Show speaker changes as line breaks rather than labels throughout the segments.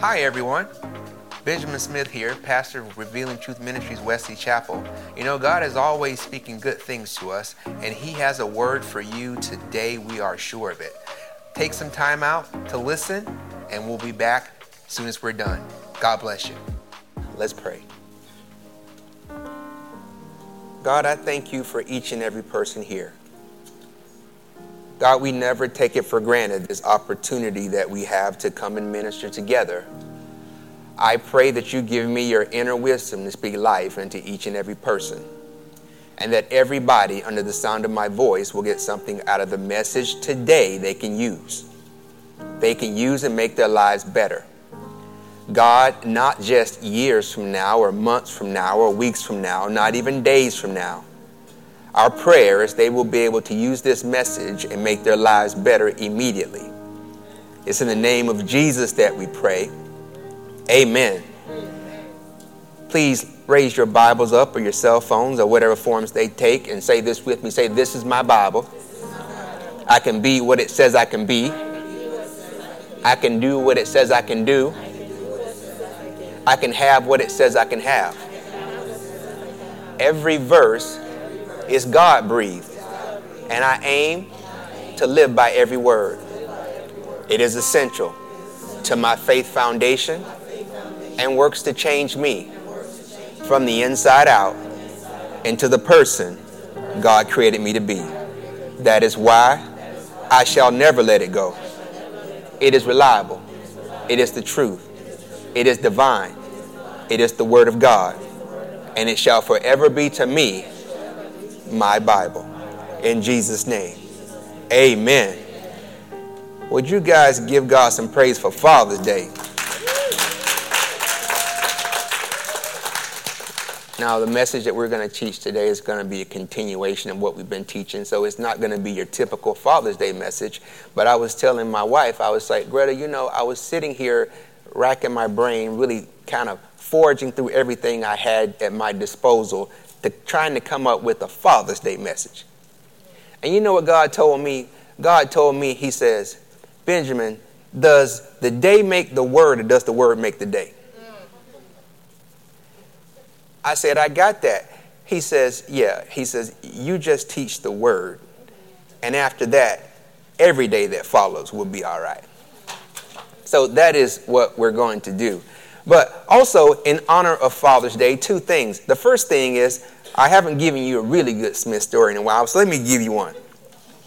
Hi, everyone. Benjamin Smith here, pastor of Revealing Truth Ministries, Wesley Chapel. You know, God is always speaking good things to us, and He has a word for you today. We are sure of it. Take some time out to listen, and we'll be back as soon as we're done. God bless you. Let's pray. God, I thank you for each and every person here. God, we never take it for granted this opportunity that we have to come and minister together. I pray that you give me your inner wisdom to speak life into each and every person, and that everybody under the sound of my voice will get something out of the message today they can use. They can use and make their lives better. God, not just years from now, or months from now, or weeks from now, not even days from now our prayer is they will be able to use this message and make their lives better immediately. It's in the name of Jesus that we pray. Amen. Please raise your Bibles up or your cell phones or whatever forms they take and say this with me. Say, This is my Bible. I can be what it says I can be. I can do what it says I can do. I can have what it says I can have. Every verse is God breathed. And I aim to live by every word. It is essential to my faith foundation and works to change me from the inside out into the person God created me to be. That is why I shall never let it go. It is reliable. It is the truth. It is divine. It is the Word of God. And it shall forever be to me my Bible. In Jesus' name, amen. Would you guys give God some praise for Father's Day? Now, the message that we're going to teach today is going to be a continuation of what we've been teaching. So it's not going to be your typical Father's Day message. But I was telling my wife, I was like, Greta, you know, I was sitting here racking my brain, really kind of foraging through everything I had at my disposal to trying to come up with a Father's Day message. And you know what God told me? God told me, He says, Benjamin, does the day make the word or does the word make the day? I said, I got that. He says, Yeah. He says, You just teach the word. And after that, every day that follows will be all right. So that is what we're going to do. But also, in honor of Father's Day, two things. The first thing is, I haven't given you a really good Smith story in a while, so let me give you one.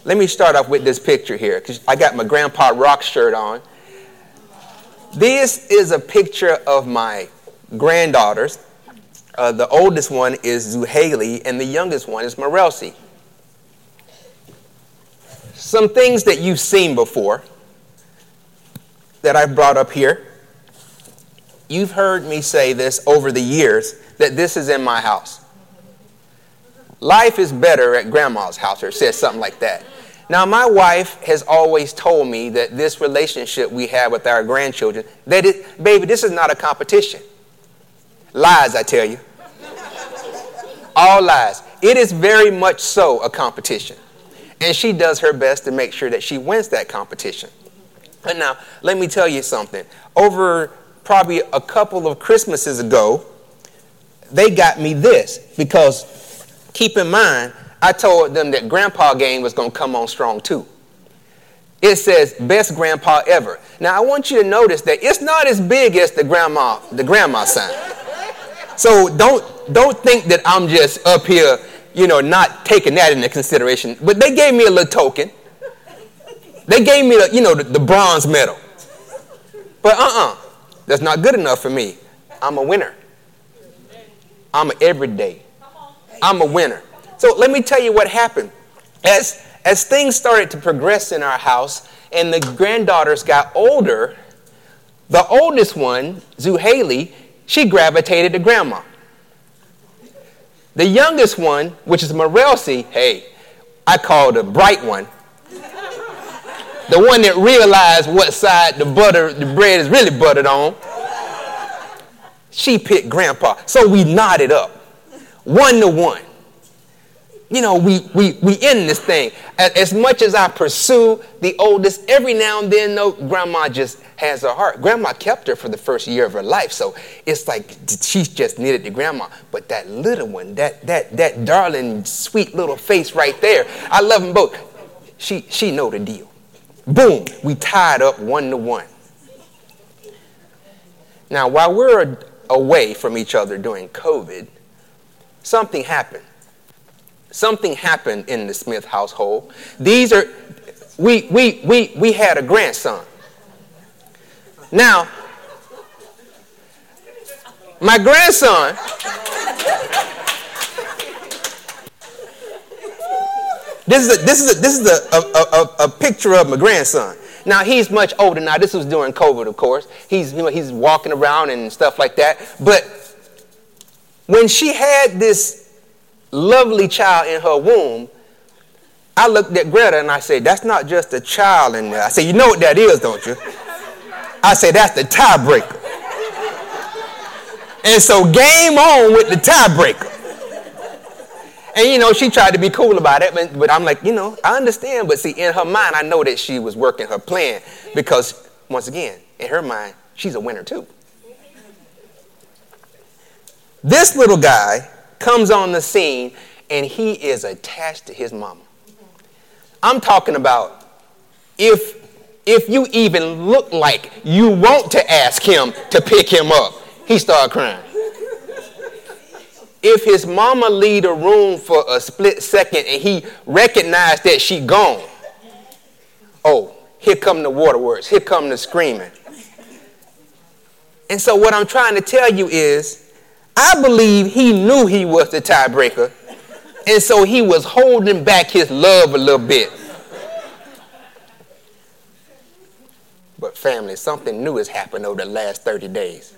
Let me start off with this picture here, because I got my Grandpa Rock shirt on. This is a picture of my granddaughters. Uh, the oldest one is Zuhaley, and the youngest one is Morelsi. Some things that you've seen before that I've brought up here. You've heard me say this over the years that this is in my house. Life is better at grandma's house, or says something like that. Now, my wife has always told me that this relationship we have with our grandchildren, that it, baby, this is not a competition. Lies, I tell you. All lies. It is very much so a competition. And she does her best to make sure that she wins that competition. And now, let me tell you something. Over probably a couple of Christmases ago, they got me this because keep in mind, I told them that grandpa game was going to come on strong too. It says best grandpa ever. Now I want you to notice that it's not as big as the grandma the grandma sign. So don't don't think that I'm just up here, you know, not taking that into consideration. But they gave me a little token. They gave me the, you know, the, the bronze medal. But uh-uh. That's not good enough for me. I'm a winner. I'm an everyday. I'm a winner. So let me tell you what happened. As, as things started to progress in our house and the granddaughters got older, the oldest one, Zuhaley, she gravitated to grandma. The youngest one, which is Morelsi, hey, I call the bright one. The one that realized what side the butter, the bread is really buttered on. She picked grandpa. So we knotted up. One to one. you know, we, we, we end this thing. As much as I pursue the oldest, every now and then, though, grandma just has her heart. Grandma kept her for the first year of her life, so it's like she's just needed the grandma. But that little one, that, that, that darling, sweet little face right there, I love them both. She, she know the deal. Boom, we tied up one to one. Now, while we're away from each other during COVID, something happened something happened in the Smith household. These are, we, we, we, we had a grandson. Now, my grandson, this is a, this is a, this is a, a, a, a picture of my grandson. Now he's much older now. This was during COVID, of course. He's you know, he's walking around and stuff like that. But when she had this lovely child in her womb, I looked at Greta and I said, That's not just a child in there. I said, You know what that is, don't you? I said, That's the tiebreaker. And so, game on with the tiebreaker. And you know, she tried to be cool about it, but, but I'm like, you know, I understand. But see, in her mind, I know that she was working her plan because, once again, in her mind, she's a winner too. This little guy comes on the scene and he is attached to his mama. I'm talking about if if you even look like you want to ask him to pick him up, he start crying. If his mama leave a room for a split second and he recognized that she gone, oh, here come the waterworks, here come the screaming. And so what I'm trying to tell you is I believe he knew he was the tiebreaker, and so he was holding back his love a little bit. But, family, something new has happened over the last 30 days.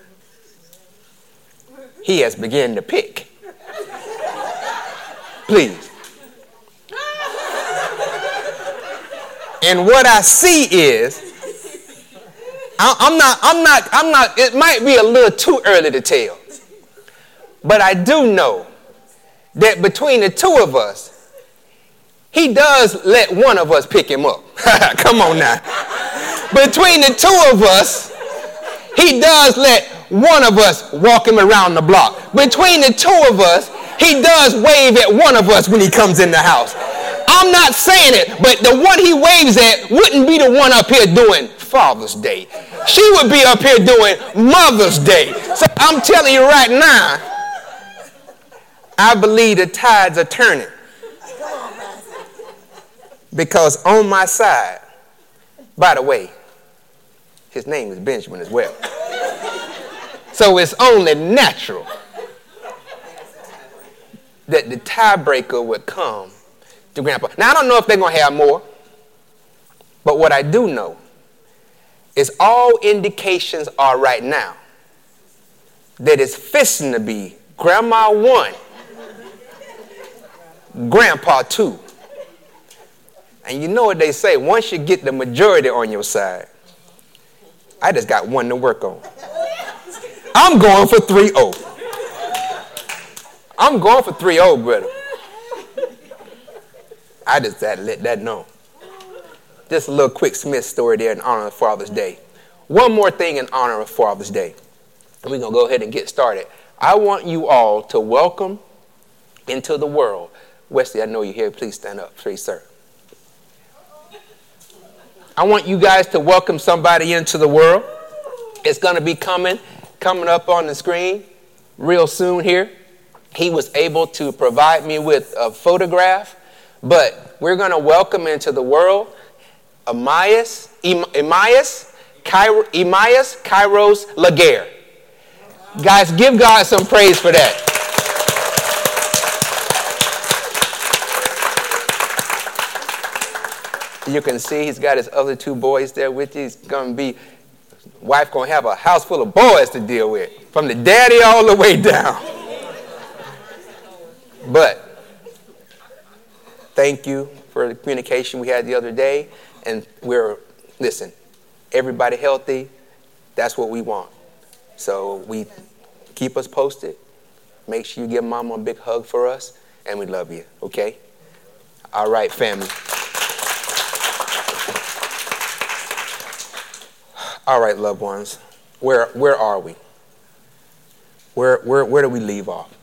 He has begun to pick. Please. And what I see is, I'm not, I'm not, I'm not, it might be a little too early to tell. But I do know that between the two of us, he does let one of us pick him up. Come on now. Between the two of us, he does let one of us walk him around the block. Between the two of us, he does wave at one of us when he comes in the house. I'm not saying it, but the one he waves at wouldn't be the one up here doing Father's Day. She would be up here doing Mother's Day. So I'm telling you right now, I believe the tides are turning. Because on my side, by the way, his name is Benjamin as well. So it's only natural that the tiebreaker would come to grandpa. Now, I don't know if they're going to have more, but what I do know is all indications are right now that it's fixing to be grandma one grandpa too. And you know what they say, once you get the majority on your side, I just got one to work on. I'm going for 3 0. I'm going for 3 0, brother. I just had to let that know. Just a little quick Smith story there in honor of Father's Day. One more thing in honor of Father's Day. We're going to go ahead and get started. I want you all to welcome into the world Wesley, I know you're here. Please stand up, please, sir. I want you guys to welcome somebody into the world. It's going to be coming, coming up on the screen real soon here. He was able to provide me with a photograph, but we're going to welcome into the world Amias, Amias, Cairo, Amias Kairos Laguerre. Guys, give God some praise for that. You can see he's got his other two boys there with you. He's to be, wife to have a house full of boys to deal with, from the daddy all the way down. But thank you for the communication we had the other day. And we're, listen, everybody healthy. That's what we want. So we keep us posted. Make sure you give mama a big hug for us. And we love you, okay? All right, family. All right, loved ones. Where, where are we? Where, where, where do we leave off?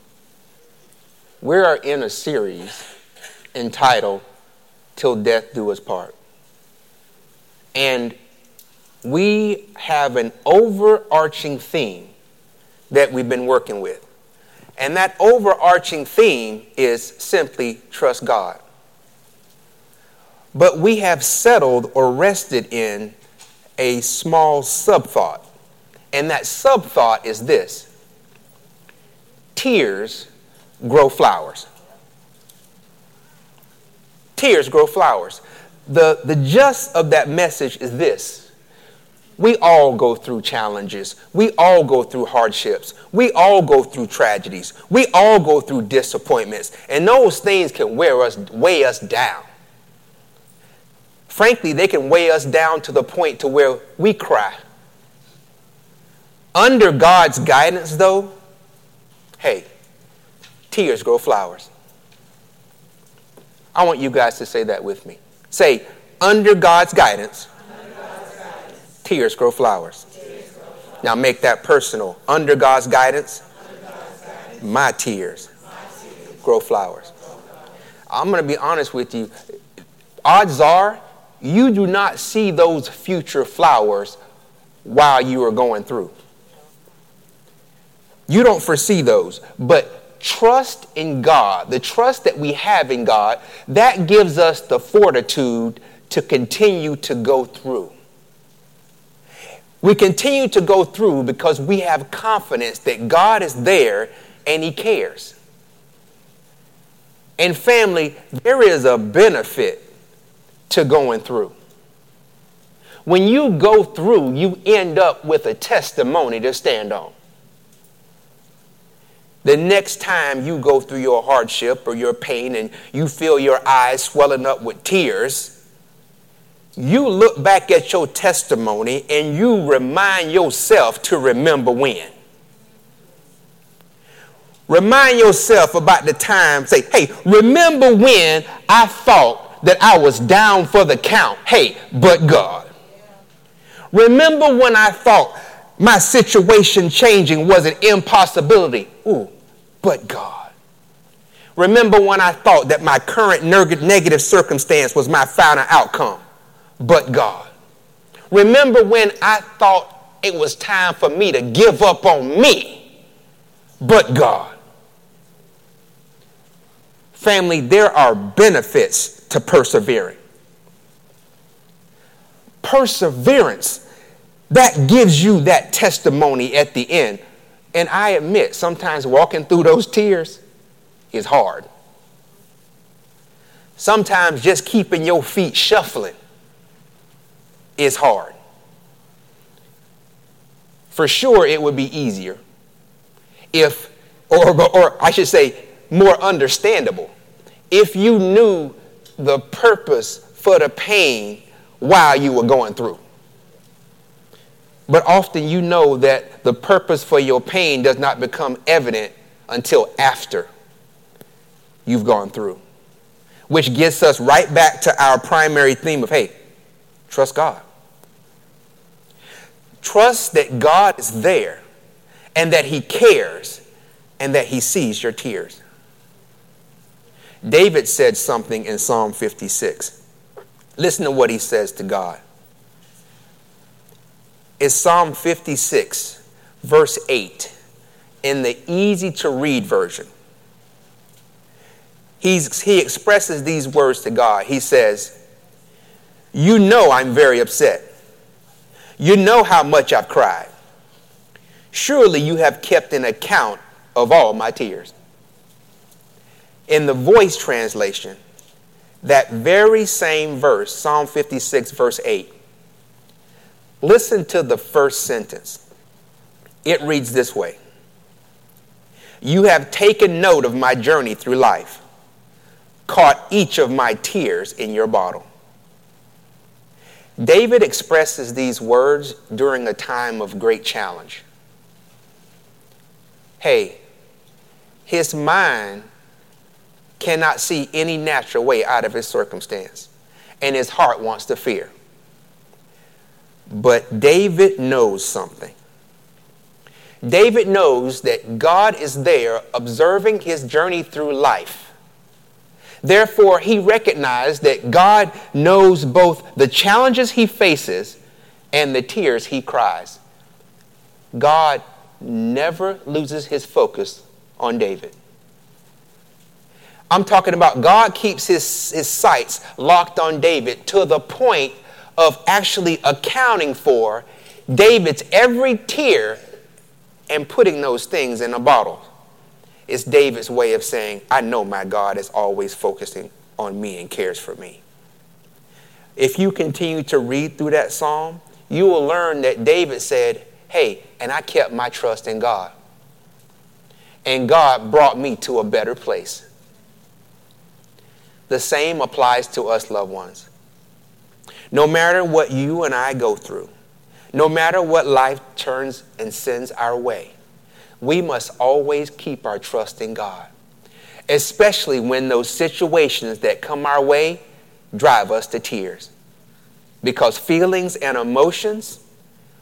We are in a series entitled Till Death Do Us Part. And we have an overarching theme that we've been working with. And that overarching theme is simply trust God. But we have settled or rested in a small sub thought. And that sub thought is this tears grow flowers. Tears grow flowers. The, the gist of that message is this we all go through challenges. We all go through hardships. We all go through tragedies. We all go through disappointments. And those things can wear us, weigh us down. Frankly, they can weigh us down to the point to where we cry. Under God's guidance, though, hey, tears grow flowers. I want you guys to say that with me. Say, under God's guidance, under God's guidance tears, grow flowers. tears grow flowers. Now make that personal. Under God's guidance, under God's guidance my, tears my tears grow flowers. Grow flowers. I'm going to be honest with you. Odds are you do not see those future flowers while you are going through. You don't foresee those, but trust in God, the trust that we have in God, that gives us the fortitude to continue to go through. We continue to go through because we have confidence that God is there and He cares. And family, there is a benefit to going through. When you go through, you end up with a testimony to stand on. The next time you go through your hardship or your pain and you feel your eyes swelling up with tears, you look back at your testimony and you remind yourself to remember when. Remind yourself about the time, say, hey, remember when I thought that I was down for the count. Hey, but God. Remember when I thought my situation changing was an impossibility? Ooh, but God. Remember when I thought that my current negative circumstance was my final outcome? But God. Remember when I thought it was time for me to give up on me? But God. Family, there are benefits to persevering. Perseverance, that gives you that testimony at the end. And I admit, sometimes walking through those tears is hard. Sometimes just keeping your feet shuffling is hard. For sure, it would be easier if, or, or I should say, more understandable, if you knew the purpose for the pain while you were going through. But often you know that the purpose for your pain does not become evident until after you've gone through. Which gets us right back to our primary theme of hey, trust God. Trust that God is there and that He cares and that He sees your tears. David said something in Psalm 56. Listen to what he says to God. It's Psalm 56, verse 8, in the easy to read version. He's, he expresses these words to God. He says, You know I'm very upset. You know how much I've cried. Surely you have kept an account of all my tears in the voice translation, that very same verse, Psalm 56, verse 8, listen to the first sentence. It reads this way You have taken note of my journey through life, caught each of my tears in your bottle. David expresses these words during a time of great challenge. Hey, his mind cannot see any natural way out of his circumstance, and his heart wants to fear. But David knows something. David knows that God is there observing his journey through life. Therefore, he recognized that God knows both the challenges he faces and the tears he cries. God never loses his focus on David. I'm talking about God keeps his, his sights locked on David to the point of actually accounting for David's every tear and putting those things in a bottle. It's David's way of saying, I know my God is always focusing on me and cares for me. If you continue to read through that psalm, you will learn that David said, Hey, and I kept my trust in God. And God brought me to a better place. The same applies to us, loved ones. No matter what you and I go through, no matter what life turns and sends our way, we must always keep our trust in God, especially when those situations that come our way drive us to tears. Because feelings and emotions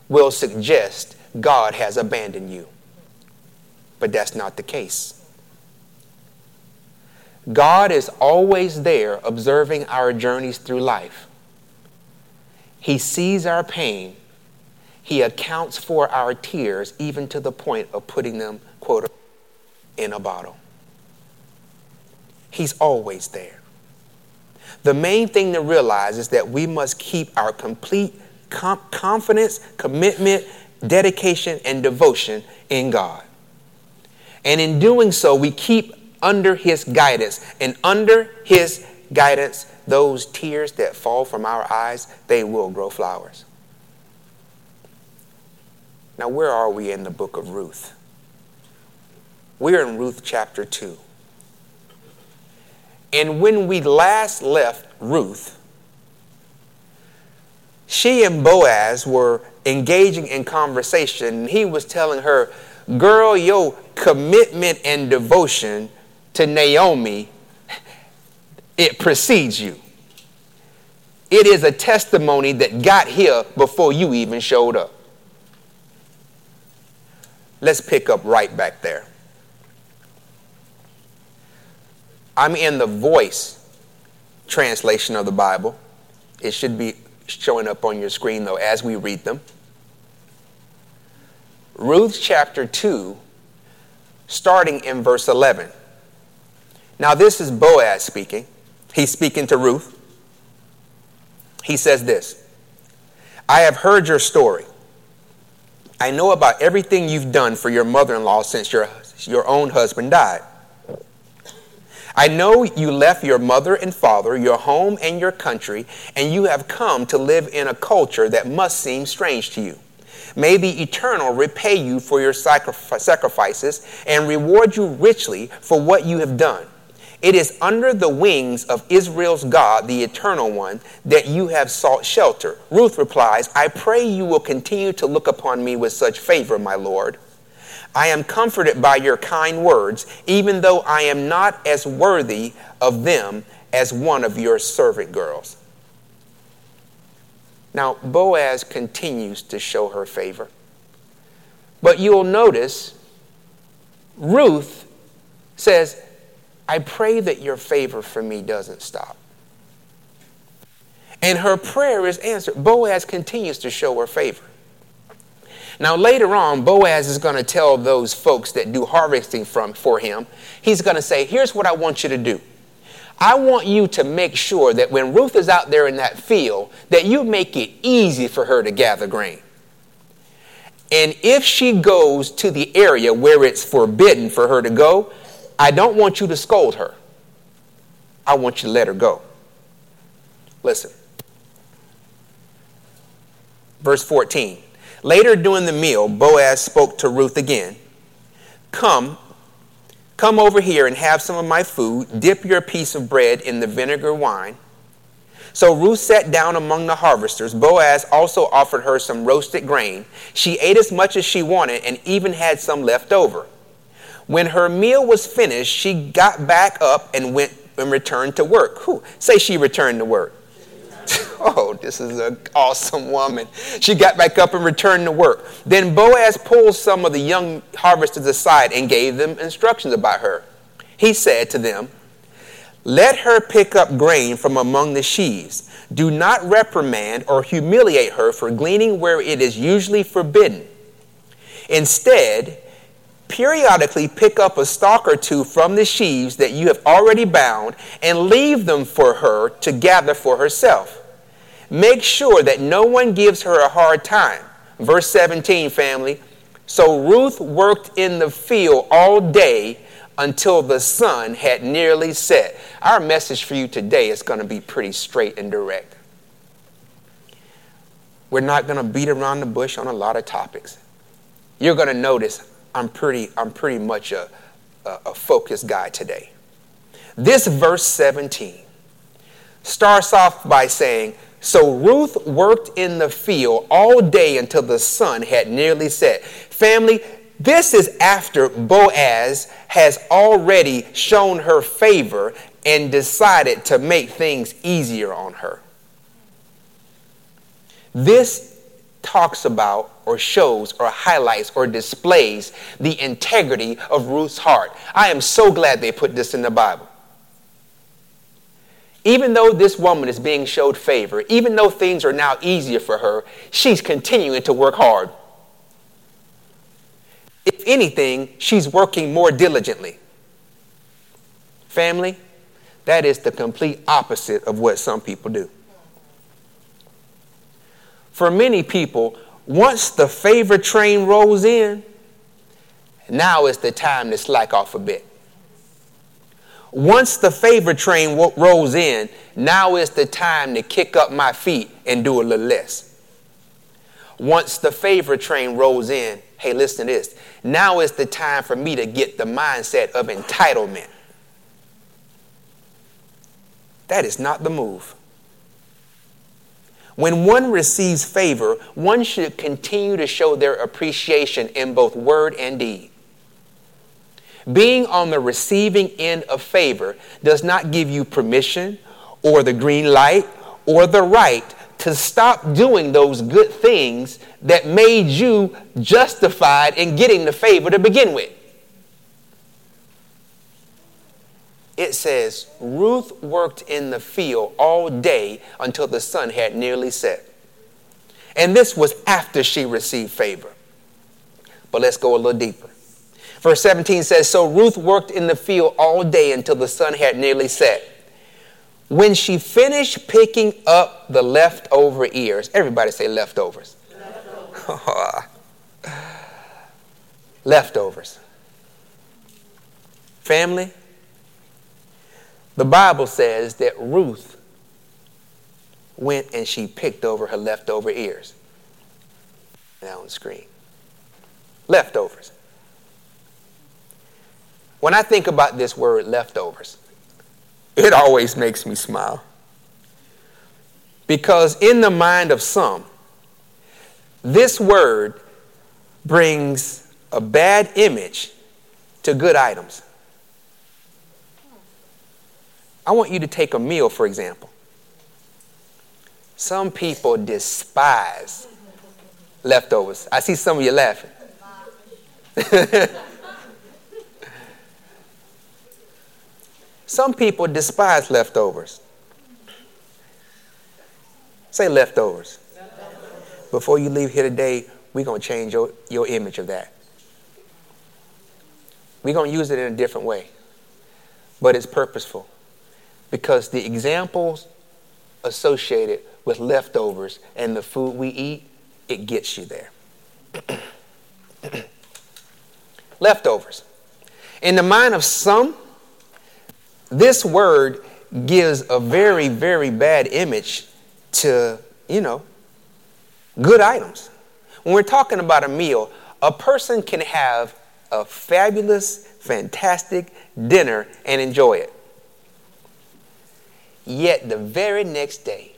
will suggest God has abandoned you. But that's not the case. God is always there observing our journeys through life. He sees our pain. He accounts for our tears, even to the point of putting them, quote, in a bottle. He's always there. The main thing to realize is that we must keep our complete com- confidence, commitment, dedication, and devotion in God. And in doing so, we keep under his guidance. And under his guidance, those tears that fall from our eyes, they will grow flowers. Now, where are we in the book of Ruth? We're in Ruth chapter 2. And when we last left Ruth, she and Boaz were engaging in conversation, he was telling her, Girl, your commitment and devotion to Naomi, it precedes you. It is a testimony that got here before you even showed up. Let's pick up right back there. I'm in the voice translation of the Bible. It should be showing up on your screen, though, as we read them. Ruth chapter 2, starting in verse 11. Now, this is Boaz speaking. He's speaking to Ruth. He says this I have heard your story. I know about everything you've done for your mother in law since your, your own husband died. I know you left your mother and father, your home and your country, and you have come to live in a culture that must seem strange to you. May the Eternal repay you for your sacrifices and reward you richly for what you have done. It is under the wings of Israel's God, the Eternal One, that you have sought shelter. Ruth replies, I pray you will continue to look upon me with such favor, my Lord. I am comforted by your kind words, even though I am not as worthy of them as one of your servant girls. Now, Boaz continues to show her favor. But you'll notice Ruth says, I pray that your favor for me doesn't stop. And her prayer is answered. Boaz continues to show her favor. Now, later on, Boaz is going to tell those folks that do harvesting from, for him, he's going to say, Here's what I want you to do. I want you to make sure that when Ruth is out there in that field, that you make it easy for her to gather grain. And if she goes to the area where it's forbidden for her to go, I don't want you to scold her. I want you to let her go. Listen. Verse 14. Later during the meal, Boaz spoke to Ruth again. Come, come over here and have some of my food. Dip your piece of bread in the vinegar wine. So Ruth sat down among the harvesters. Boaz also offered her some roasted grain. She ate as much as she wanted and even had some left over. When her meal was finished, she got back up and went and returned to work. Who? Say she returned to work. oh, this is an awesome woman. She got back up and returned to work. Then Boaz pulled some of the young harvesters aside and gave them instructions about her. He said to them, Let her pick up grain from among the sheaves. Do not reprimand or humiliate her for gleaning where it is usually forbidden. Instead, periodically pick up a stalk or two from the sheaves that you have already bound and leave them for her to gather for herself. Make sure that no one gives her a hard time. Verse 17, family. So Ruth worked in the field all day until the sun had nearly set. Our message for you today is going to be pretty straight and direct. We're not going to beat around the bush on a lot of topics. You're going to notice I'm pretty, I'm pretty much a, a, a focused guy today. This verse 17 starts off by saying, So Ruth worked in the field all day until the sun had nearly set. Family, this is after Boaz has already shown her favor and decided to make things easier on her. This talks about or shows or highlights or displays the integrity of Ruth's heart. I am so glad they put this in the Bible. Even though this woman is being showed favor, even though things are now easier for her, she's continuing to work hard. If anything, she's working more diligently. Family, that is the complete opposite of what some people do. For many people, once the favor train rolls in, now is the time to slack off a bit. Once the favor train w- rolls in, now is the time to kick up my feet and do a little less. Once the favor train rolls in, hey, listen to this. Now is the time for me to get the mindset of entitlement. That is not the move. When one receives favor, one should continue to show their appreciation in both word and deed. Being on the receiving end of favor does not give you permission or the green light or the right to stop doing those good things that made you justified in getting the favor to begin with. It says, Ruth worked in the field all day until the sun had nearly set. And this was after she received favor. But let's go a little deeper. Verse 17 says, So Ruth worked in the field all day until the sun had nearly set. When she finished picking up the leftover ears, everybody say leftovers. Leftovers. leftovers. Family, the Bible says that Ruth went and she picked over her leftover ears. Now on the screen. Leftovers. When I think about this word leftovers, it always makes me smile. Because in the mind of some, this word brings a bad image to good items. I want you to take a meal, for example. Some people despise leftovers. I see some of you laughing. some people despise leftovers. Say leftovers. Before you leave here today, we're going to change your, your image of that. We're going to use it in a different way, but it's purposeful because the examples associated with leftovers and the food we eat, it gets you there. leftovers. In the mind of some, this word gives a very, very bad image to, you know, good items. When we're talking about a meal, a person can have a fabulous, fantastic dinner and enjoy it. Yet the very next day,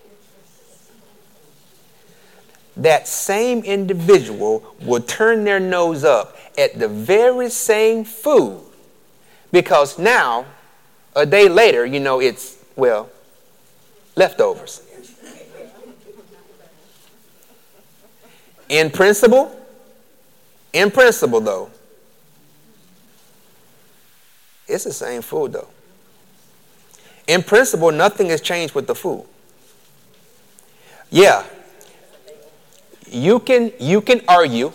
that same individual will turn their nose up at the very same food because now, a day later, you know, it's, well, leftovers. In principle, in principle, though, it's the same food, though. In principle, nothing has changed with the food. Yeah, you can you can argue.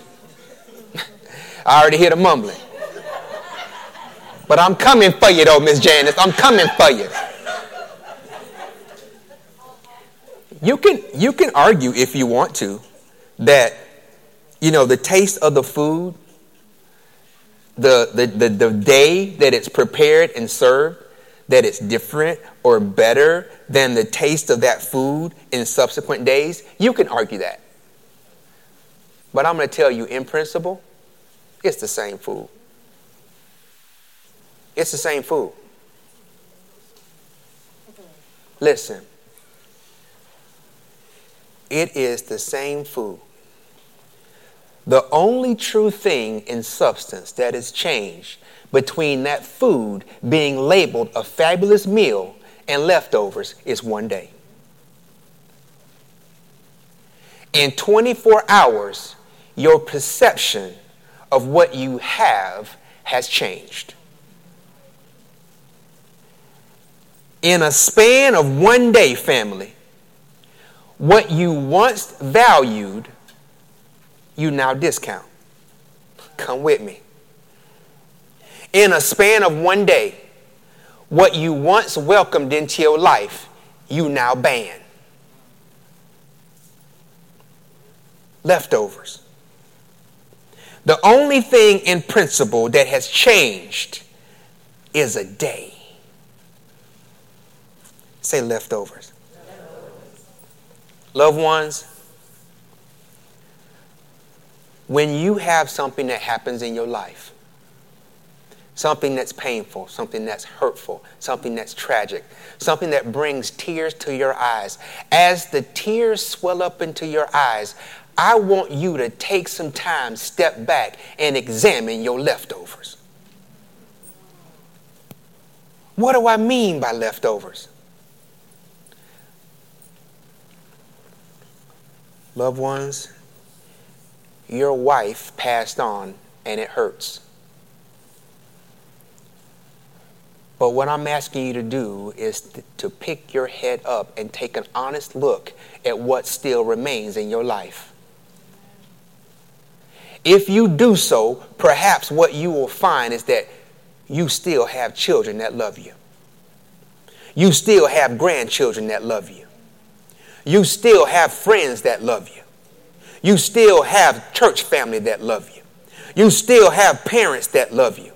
I already hear the mumbling. But I'm coming for you though, Miss Janice. I'm coming for you. You can you can argue if you want to that you know the taste of the food, the the, the, the day that it's prepared and served, that it's different or better than the taste of that food in subsequent days. You can argue that. But I'm going to tell you, in principle, it's the same food. It's the same food. Listen, it is the same food. The only true thing in substance that is changed between that food being labeled a fabulous meal and leftovers is one day. In 24 hours, your perception of what you have has changed. In a span of one day, family, what you once valued, you now discount. Come with me. In a span of one day, what you once welcomed into your life, you now ban. Leftovers. The only thing in principle that has changed is a day. Say leftovers. Loved ones, when you have something that happens in your life, something that's painful, something that's hurtful, something that's tragic, something that brings tears to your eyes, as the tears swell up into your eyes, I want you to take some time, step back, and examine your leftovers. What do I mean by leftovers? Loved ones, your wife passed on and it hurts. But what I'm asking you to do is to pick your head up and take an honest look at what still remains in your life. If you do so, perhaps what you will find is that you still have children that love you. You still have grandchildren that love you. You still have friends that love you. You still have church family that love you. You still have parents that love you.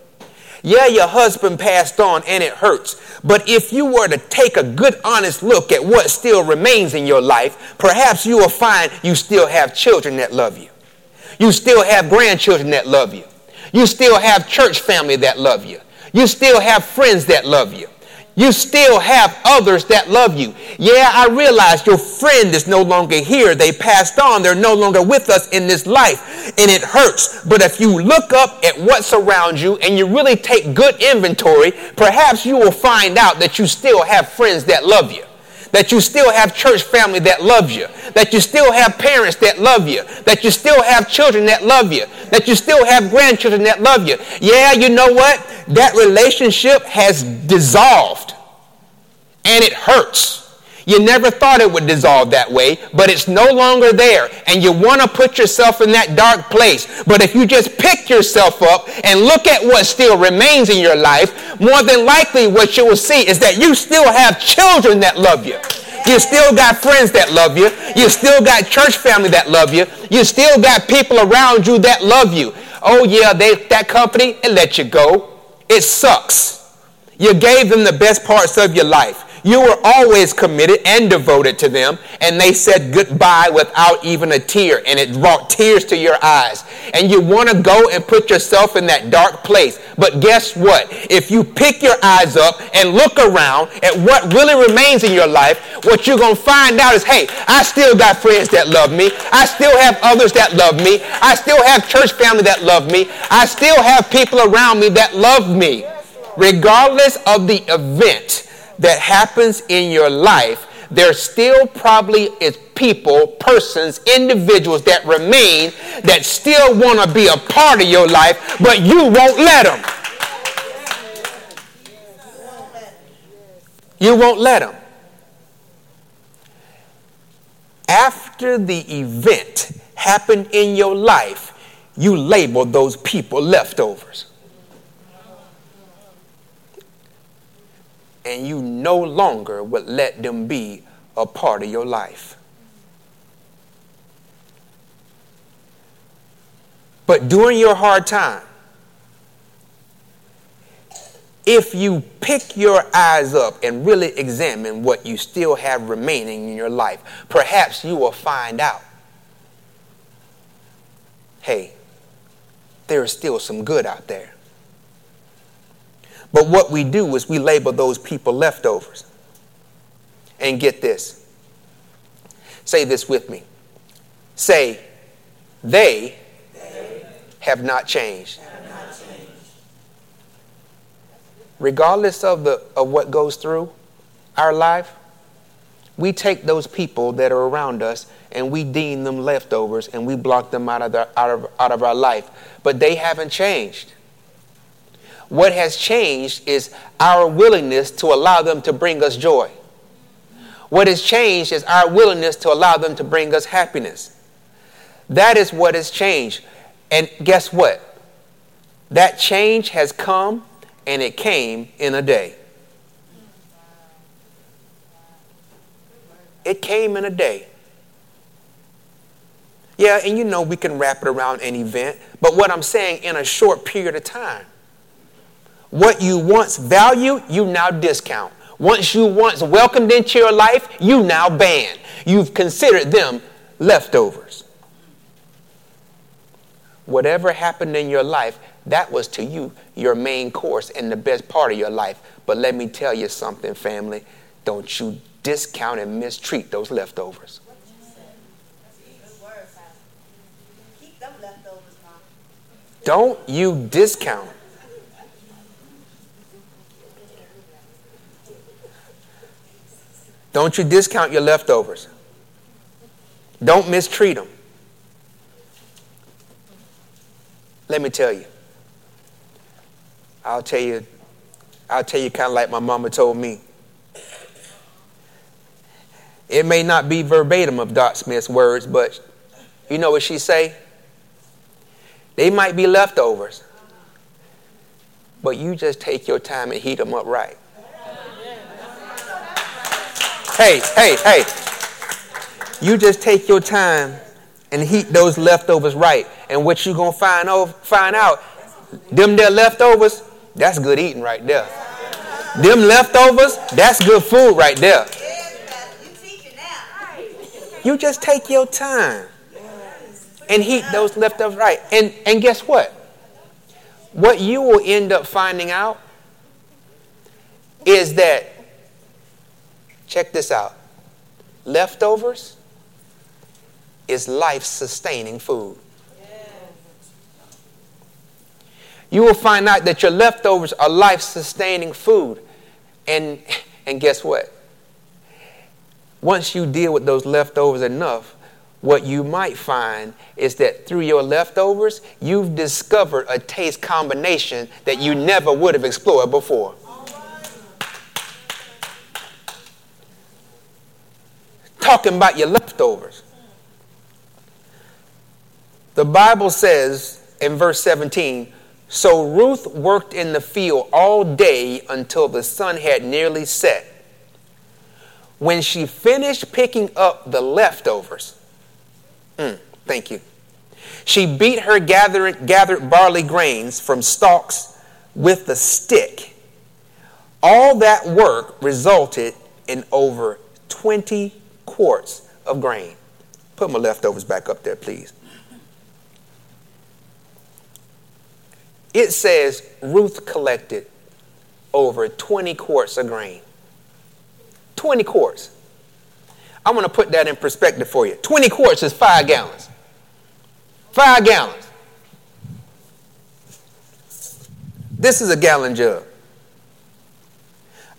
Yeah, your husband passed on and it hurts. But if you were to take a good, honest look at what still remains in your life, perhaps you will find you still have children that love you. You still have grandchildren that love you. You still have church family that love you. You still have friends that love you. You still have others that love you. Yeah, I realize your friend is no longer here. They passed on. They're no longer with us in this life, and it hurts. But if you look up at what's around you and you really take good inventory, perhaps you will find out that you still have friends that love you that you still have church family that loves you, that you still have parents that love you, that you still have children that love you, that you still have grandchildren that love you. Yeah, you know what? That relationship has dissolved and it hurts. You never thought it would dissolve that way, but it's no longer there. And you want to put yourself in that dark place. But if you just pick yourself up and look at what still remains in your life, more than likely what you will see is that you still have children that love you. You still got friends that love you. You still got church family that love you. You still got people around you that love you. Oh yeah, they, that company, it let you go. It sucks. You gave them the best parts of your life. You were always committed and devoted to them, and they said goodbye without even a tear, and it brought tears to your eyes. and you want to go and put yourself in that dark place. But guess what? If you pick your eyes up and look around at what really remains in your life, what you're going to find out is, hey, I still got friends that love me. I still have others that love me. I still have church family that love me. I still have people around me that love me. Regardless of the event that happens in your life, there still probably is people, persons, individuals that remain that still want to be a part of your life, but you won't let them. You won't let them. After the event happened in your life, you label those people leftovers. And you no longer would let them be a part of your life. But during your hard time, if you pick your eyes up and really examine what you still have remaining in your life, perhaps you will find out hey, there is still some good out there. But what we do is we label those people leftovers. And get this. Say this with me. Say, they, have, not changed. have not changed. Regardless of, the, of what goes through our life, we take those people that are around us and we deem them leftovers and we block them out of, the, out of, out of our life. But they haven't changed. What has changed is our willingness to allow them to bring us joy. What has changed is our willingness to allow them to bring us happiness. That is what has changed. And guess what? That change has come and it came in a day. It came in a day. Yeah, and you know we can wrap it around an event, but what I'm saying in a short period of time. What you once valued, you now discount. Once you once welcomed into your life, you now ban. You've considered them leftovers. Whatever happened in your life, that was to you your main course and the best part of your life. But let me tell you something, family. Don't you discount and mistreat those leftovers. Don't you discount Don't you discount your leftovers. Don't mistreat them. Let me tell you. I'll tell you, I'll tell you kind of like my mama told me. It may not be verbatim of Dot Smith's words, but you know what she say? They might be leftovers, but you just take your time and heat them up right hey, hey, hey. You just take your time and heat those leftovers right. And what you gonna find over, find out, them there leftovers, that's good eating right there. Them leftovers, that's good food right there. You just take your time and heat those leftovers right. And and guess what? What you will end up finding out is that Check this out leftovers is life sustaining food. You will find out that your leftovers are life sustaining food. And, and guess what? Once you deal with those leftovers enough, what you might find is that through your leftovers, you've discovered a taste combination that you never would have explored before. Talking about your leftovers. The Bible says in verse 17, so Ruth worked in the field all day until the sun had nearly set. When she finished picking up the leftovers, mm, thank you, she beat her gathered, gathered barley grains from stalks with the stick. All that work resulted in over 20 quarts of grain. Put my leftovers back up there, please. it says Ruth collected over 20 quarts of grain. 20 quarts. I'm going to put that in perspective for you. 20 quarts is five gallons. Five gallons. This is a gallon jug.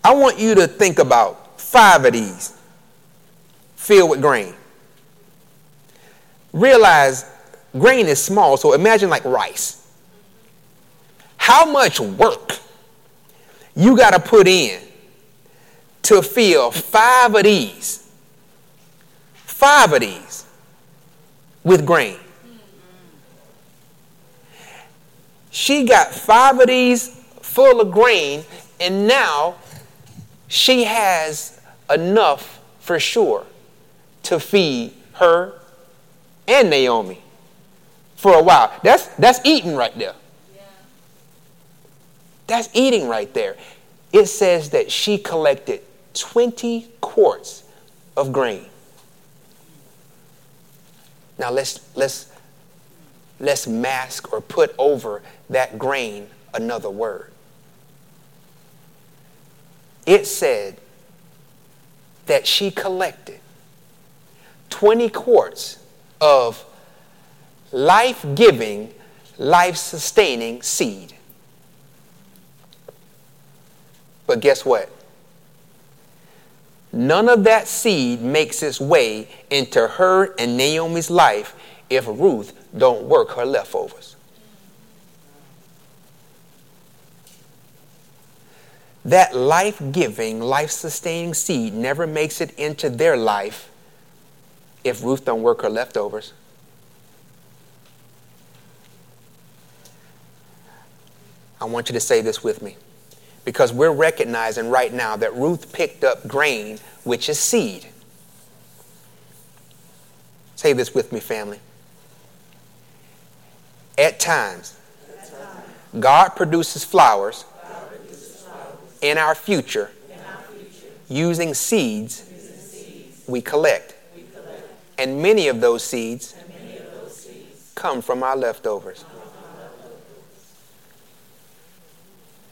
I want you to think about five of these filled with grain. Realize grain is small, so imagine like rice. How much work you got to put in to fill five of these, five of these with grain? She got five of these full of grain, and now she has enough for sure to feed her and Naomi for a while. That's, that's eating right there. That's eating right there. It says that she collected 20 quarts of grain. Now let's let's let's mask or put over that grain another word. It said that she collected 20 quarts of life giving, life sustaining seed. But guess what? None of that seed makes its way into her and Naomi's life if Ruth don't work her leftovers. That life giving, life sustaining seed never makes it into their life if Ruth don't work her leftovers. I want you to say this with me because we're recognizing right now that Ruth picked up grain, which is seed. Say this with me, family. At times, God produces flowers in our future using seeds we collect. And many of those seeds come from our leftovers.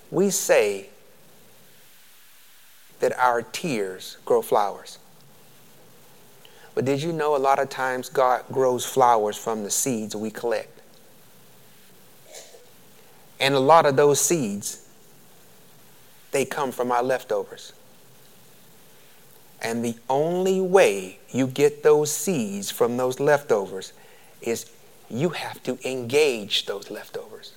We say that our tears grow flowers. But did you know a lot of times God grows flowers from the seeds we collect? And a lot of those seeds, they come from our leftovers. And the only way you get those seeds from those leftovers is you have to engage those leftovers.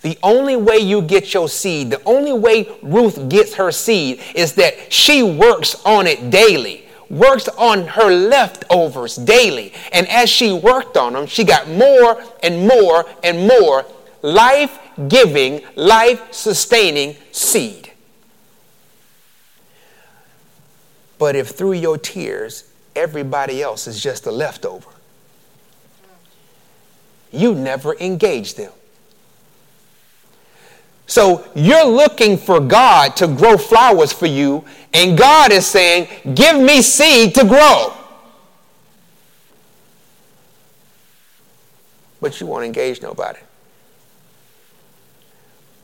The only way you get your seed, the only way Ruth gets her seed is that she works on it daily, works on her leftovers daily. And as she worked on them, she got more and more and more life giving, life sustaining seed. But if through your tears, everybody else is just a leftover, you never engage them. So you're looking for God to grow flowers for you, and God is saying, Give me seed to grow. But you won't engage nobody.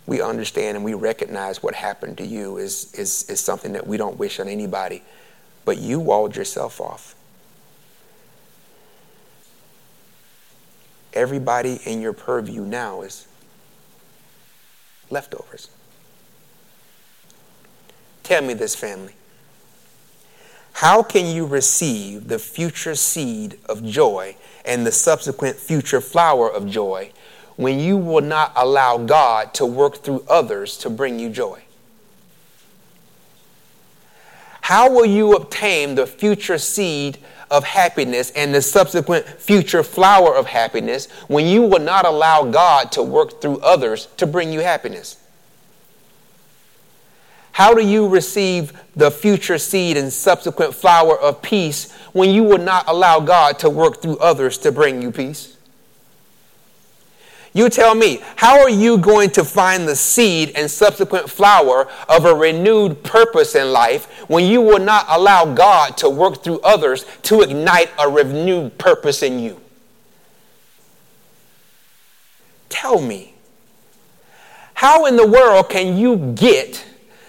We understand and we recognize what happened to you is, is, is something that we don't wish on anybody, but you walled yourself off. Everybody in your purview now is leftovers. Tell me this, family. How can you receive the future seed of joy and the subsequent future flower of joy when you will not allow God to work through others to bring you joy? How will you obtain the future seed of happiness and the subsequent future flower of happiness when you will not allow God to work through others to bring you happiness? How do you receive the future seed and subsequent flower of peace when you will not allow God to work through others to bring you peace? You tell me, how are you going to find the seed and subsequent flower of a renewed purpose in life when you will not allow God to work through others to ignite a renewed purpose in you? tell me, how in the world can you get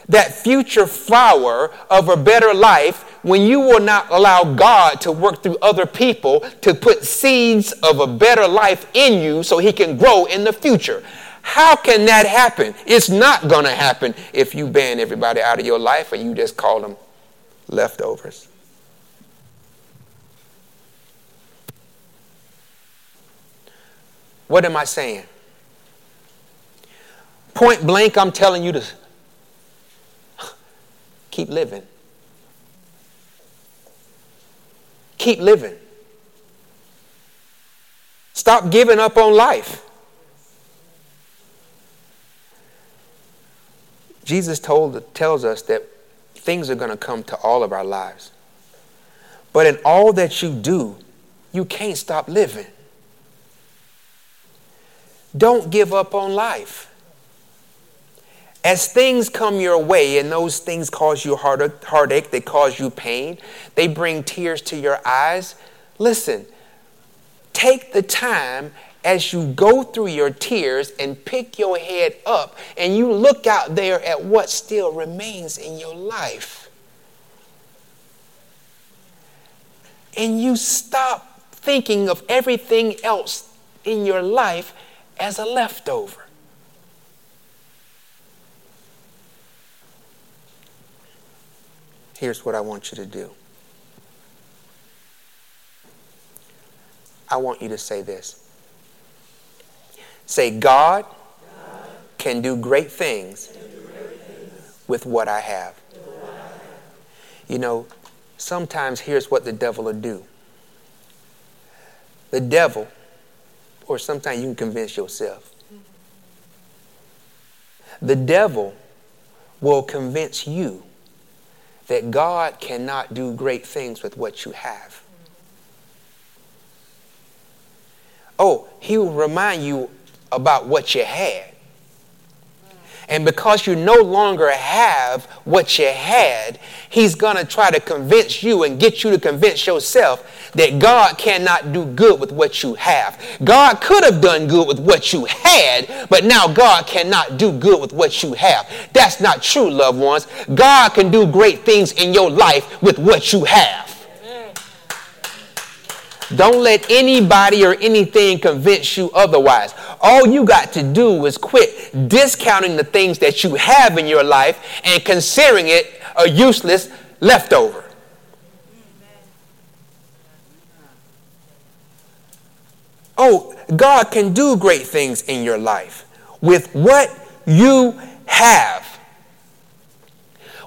that future flower of a better life when you will not allow God to work through other people to put seeds of a better life in you so He can grow in the future? How can that happen? It's not going to happen if you ban everybody out of your life or you just call them leftovers. What am I saying? Point blank, I'm telling you to keep living. Keep living. Stop giving up on life. Jesus told, tells us that things are going to come to all of our lives. But in all that you do, you can't stop living. Don't give up on life. As things come your way and those things cause you heartache, they cause you pain, they bring tears to your eyes, listen, take the time as you go through your tears and pick your head up and you look out there at what still remains in your life. And you stop thinking of everything else in your life as a leftover. Here's what I want you to do. I want you to say this. Say, God, can do great things with what I have. You know, sometimes here's what the devil will do. The devil or sometimes you can convince yourself. The devil will convince you that God cannot do great things with what you have. Oh, he will remind you about what you had. And because you no longer have what you had, he's going to try to convince you and get you to convince yourself that God cannot do good with what you have. God could have done good with what you had, but now God cannot do good with what you have. That's not true, loved ones. God can do great things in your life with what you have. Don't let anybody or anything convince you otherwise. All you got to do is quit discounting the things that you have in your life and considering it a useless leftover. Oh, God can do great things in your life with what you have.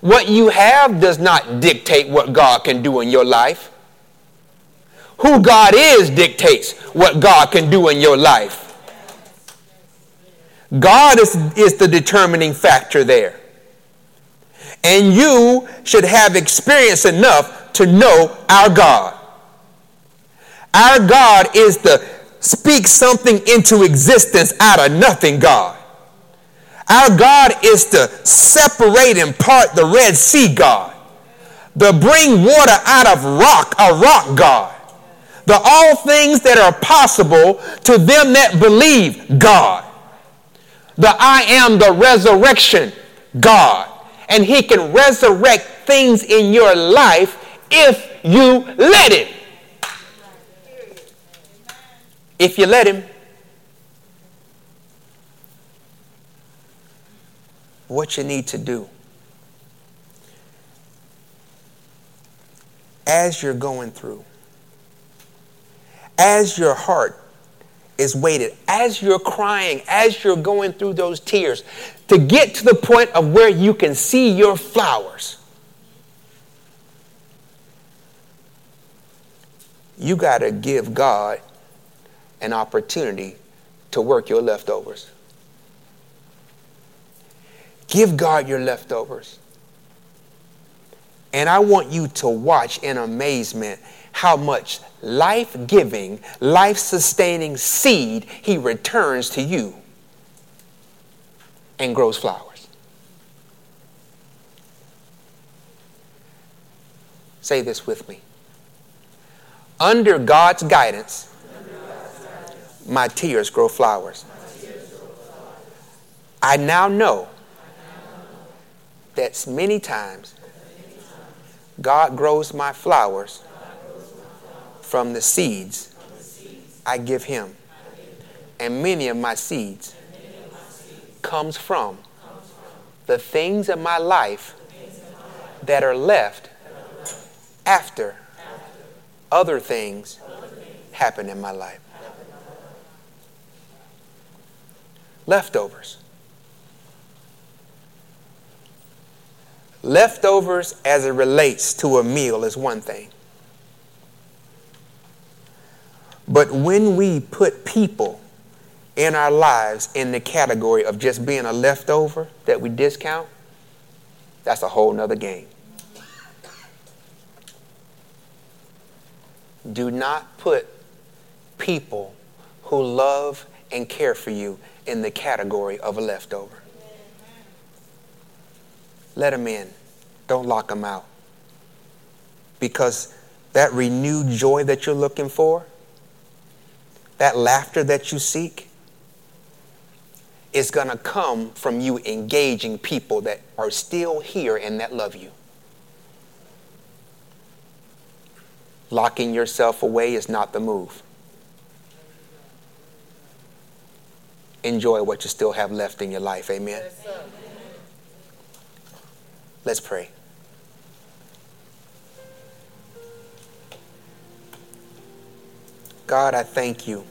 What you have does not dictate what God can do in your life. Who God is dictates what God can do in your life. God is, is the determining factor there. And you should have experience enough to know our God. Our God is the speak something into existence out of nothing God. Our God is to separate and part the Red Sea God. The bring water out of rock, a rock God. The all things that are possible to them that believe God. The I am the resurrection God. And He can resurrect things in your life if you let Him. If you let Him. What you need to do as you're going through, as your heart is weighted, as you're crying, as you're going through those tears, to get to the point of where you can see your flowers. You got to give God an opportunity to work your leftovers. Give God your leftovers. And I want you to watch in amazement how much life giving, life sustaining seed he returns to you and grows flowers. Say this with me. Under God's guidance, my tears grow flowers. I now know that many times God grows my flowers from the seeds I give him. And many of my seeds comes from the things in my life that are left after other things happen in my life. Leftovers. Leftovers as it relates to a meal is one thing. But when we put people in our lives in the category of just being a leftover that we discount, that's a whole nother game. Do not put people who love and care for you in the category of a leftover. Let them in. Don't lock them out. Because that renewed joy that you're looking for, that laughter that you seek, is going to come from you engaging people that are still here and that love you. Locking yourself away is not the move. Enjoy what you still have left in your life. Amen. Let's pray. God, I thank you.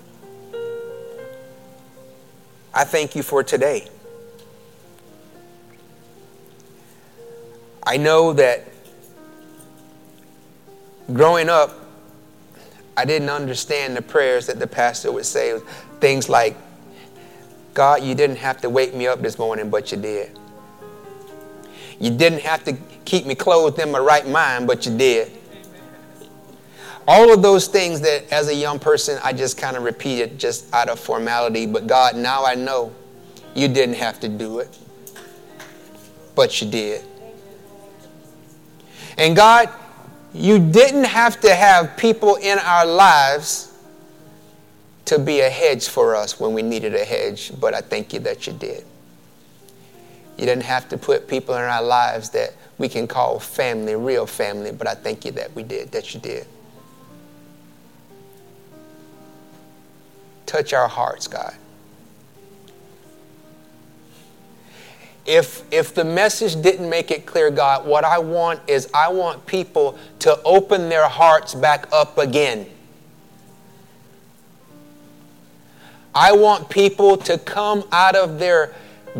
I thank you for today. I know that growing up, I didn't understand the prayers that the pastor would say. Things like, God, you didn't have to wake me up this morning, but you did. You didn't have to keep me clothed in my right mind, but you did. All of those things that as a young person I just kind of repeated just out of formality, but God, now I know you didn't have to do it, but you did. And God, you didn't have to have people in our lives to be a hedge for us when we needed a hedge, but I thank you that you did. You didn't have to put people in our lives that we can call family, real family, but I thank you that we did, that you did. Touch our hearts, God. If, if the message didn't make it clear, God, what I want is I want people to open their hearts back up again. I want people to come out of their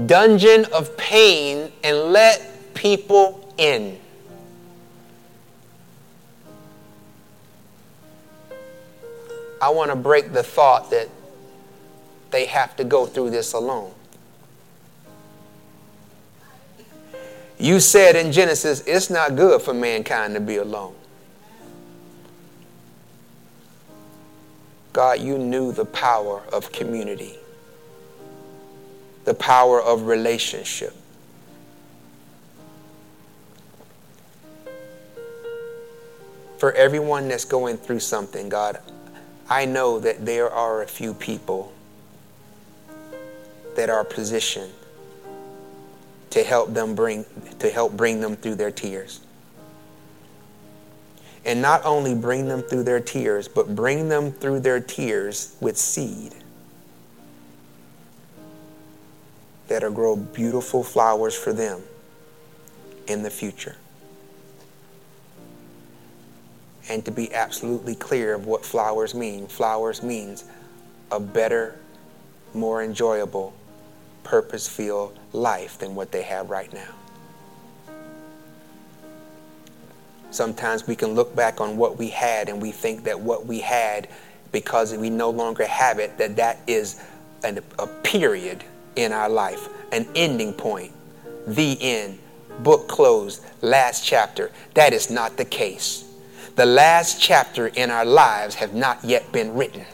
dungeon of pain and let people in. I want to break the thought that they have to go through this alone. You said in Genesis, it's not good for mankind to be alone. God, you knew the power of community the power of relationship. For everyone that's going through something, God, I know that there are a few people that are positioned to help them bring to help bring them through their tears. And not only bring them through their tears, but bring them through their tears with seed. that'll grow beautiful flowers for them in the future. And to be absolutely clear of what flowers mean, flowers means a better, more enjoyable, purpose filled life than what they have right now. Sometimes we can look back on what we had and we think that what we had, because we no longer have it, that that is an, a period in our life, an ending point, the end, book closed, last chapter. That is not the case. The last chapter in our lives have not yet been written.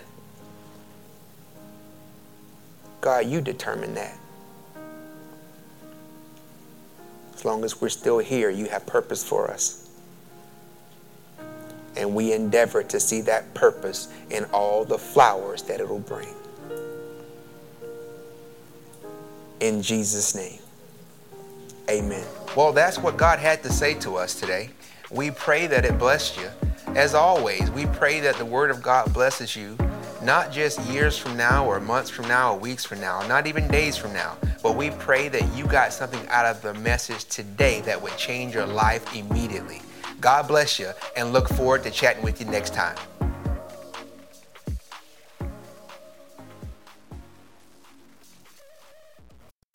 God, you determine that. As long as we're still here, you have purpose for us. And we endeavor to see that purpose in all the flowers that it'll bring. in Jesus' name. Amen.
Well, that's what God had to say to us today. We pray that it blessed you. As always, we pray that the Word of God blesses you, not just years from now or months from now or weeks from now, not even days from now, but we pray that you got something out of the message today that would change your life immediately. God bless you and look forward to chatting with you next time.